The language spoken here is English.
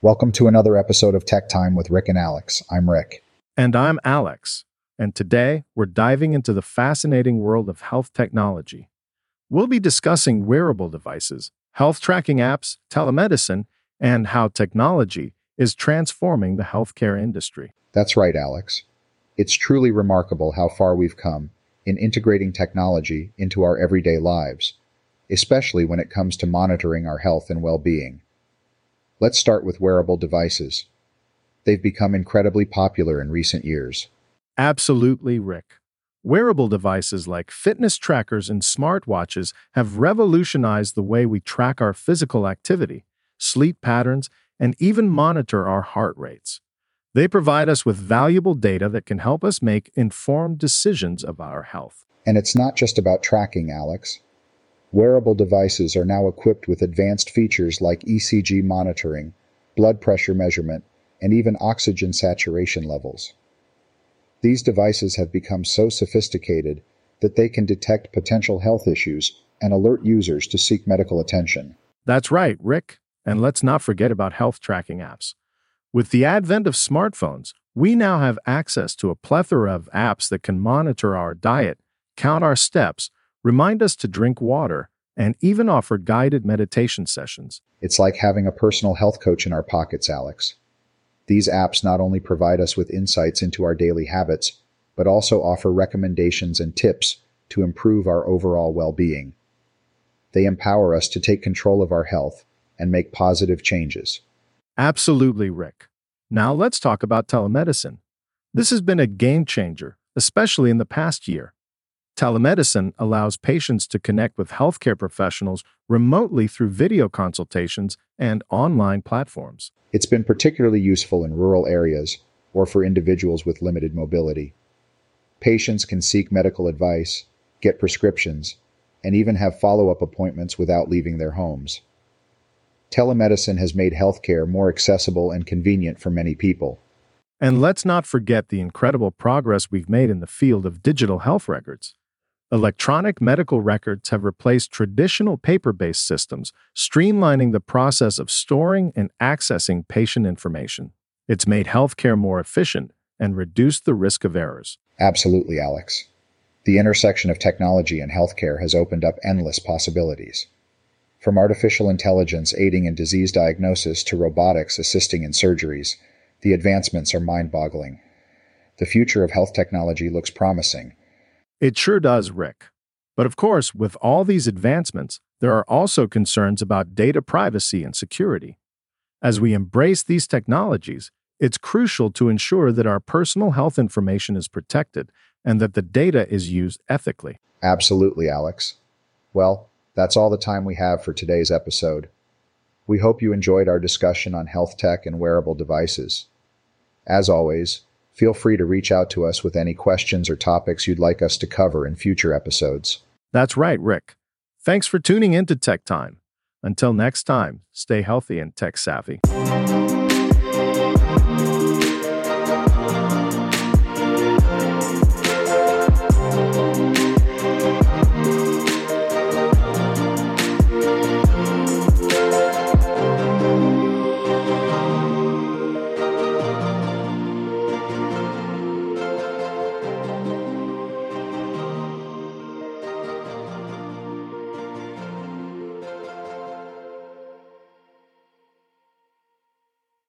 Welcome to another episode of Tech Time with Rick and Alex. I'm Rick. And I'm Alex. And today we're diving into the fascinating world of health technology. We'll be discussing wearable devices, health tracking apps, telemedicine, and how technology is transforming the healthcare industry. That's right, Alex. It's truly remarkable how far we've come in integrating technology into our everyday lives, especially when it comes to monitoring our health and well being. Let's start with wearable devices. They've become incredibly popular in recent years. Absolutely, Rick. Wearable devices like fitness trackers and smartwatches have revolutionized the way we track our physical activity, sleep patterns, and even monitor our heart rates. They provide us with valuable data that can help us make informed decisions about our health. And it's not just about tracking, Alex. Wearable devices are now equipped with advanced features like ECG monitoring, blood pressure measurement, and even oxygen saturation levels. These devices have become so sophisticated that they can detect potential health issues and alert users to seek medical attention. That's right, Rick. And let's not forget about health tracking apps. With the advent of smartphones, we now have access to a plethora of apps that can monitor our diet, count our steps, remind us to drink water, and even offer guided meditation sessions. It's like having a personal health coach in our pockets, Alex. These apps not only provide us with insights into our daily habits, but also offer recommendations and tips to improve our overall well being. They empower us to take control of our health and make positive changes. Absolutely, Rick. Now let's talk about telemedicine. This has been a game changer, especially in the past year. Telemedicine allows patients to connect with healthcare professionals remotely through video consultations and online platforms. It's been particularly useful in rural areas or for individuals with limited mobility. Patients can seek medical advice, get prescriptions, and even have follow up appointments without leaving their homes. Telemedicine has made healthcare more accessible and convenient for many people. And let's not forget the incredible progress we've made in the field of digital health records. Electronic medical records have replaced traditional paper based systems, streamlining the process of storing and accessing patient information. It's made healthcare more efficient and reduced the risk of errors. Absolutely, Alex. The intersection of technology and healthcare has opened up endless possibilities. From artificial intelligence aiding in disease diagnosis to robotics assisting in surgeries, the advancements are mind boggling. The future of health technology looks promising it sure does, Rick. But of course, with all these advancements, there are also concerns about data privacy and security. As we embrace these technologies, it's crucial to ensure that our personal health information is protected and that the data is used ethically. Absolutely, Alex. Well, that's all the time we have for today's episode. We hope you enjoyed our discussion on health tech and wearable devices. As always, Feel free to reach out to us with any questions or topics you'd like us to cover in future episodes. That's right, Rick. Thanks for tuning in to Tech Time. Until next time, stay healthy and tech savvy.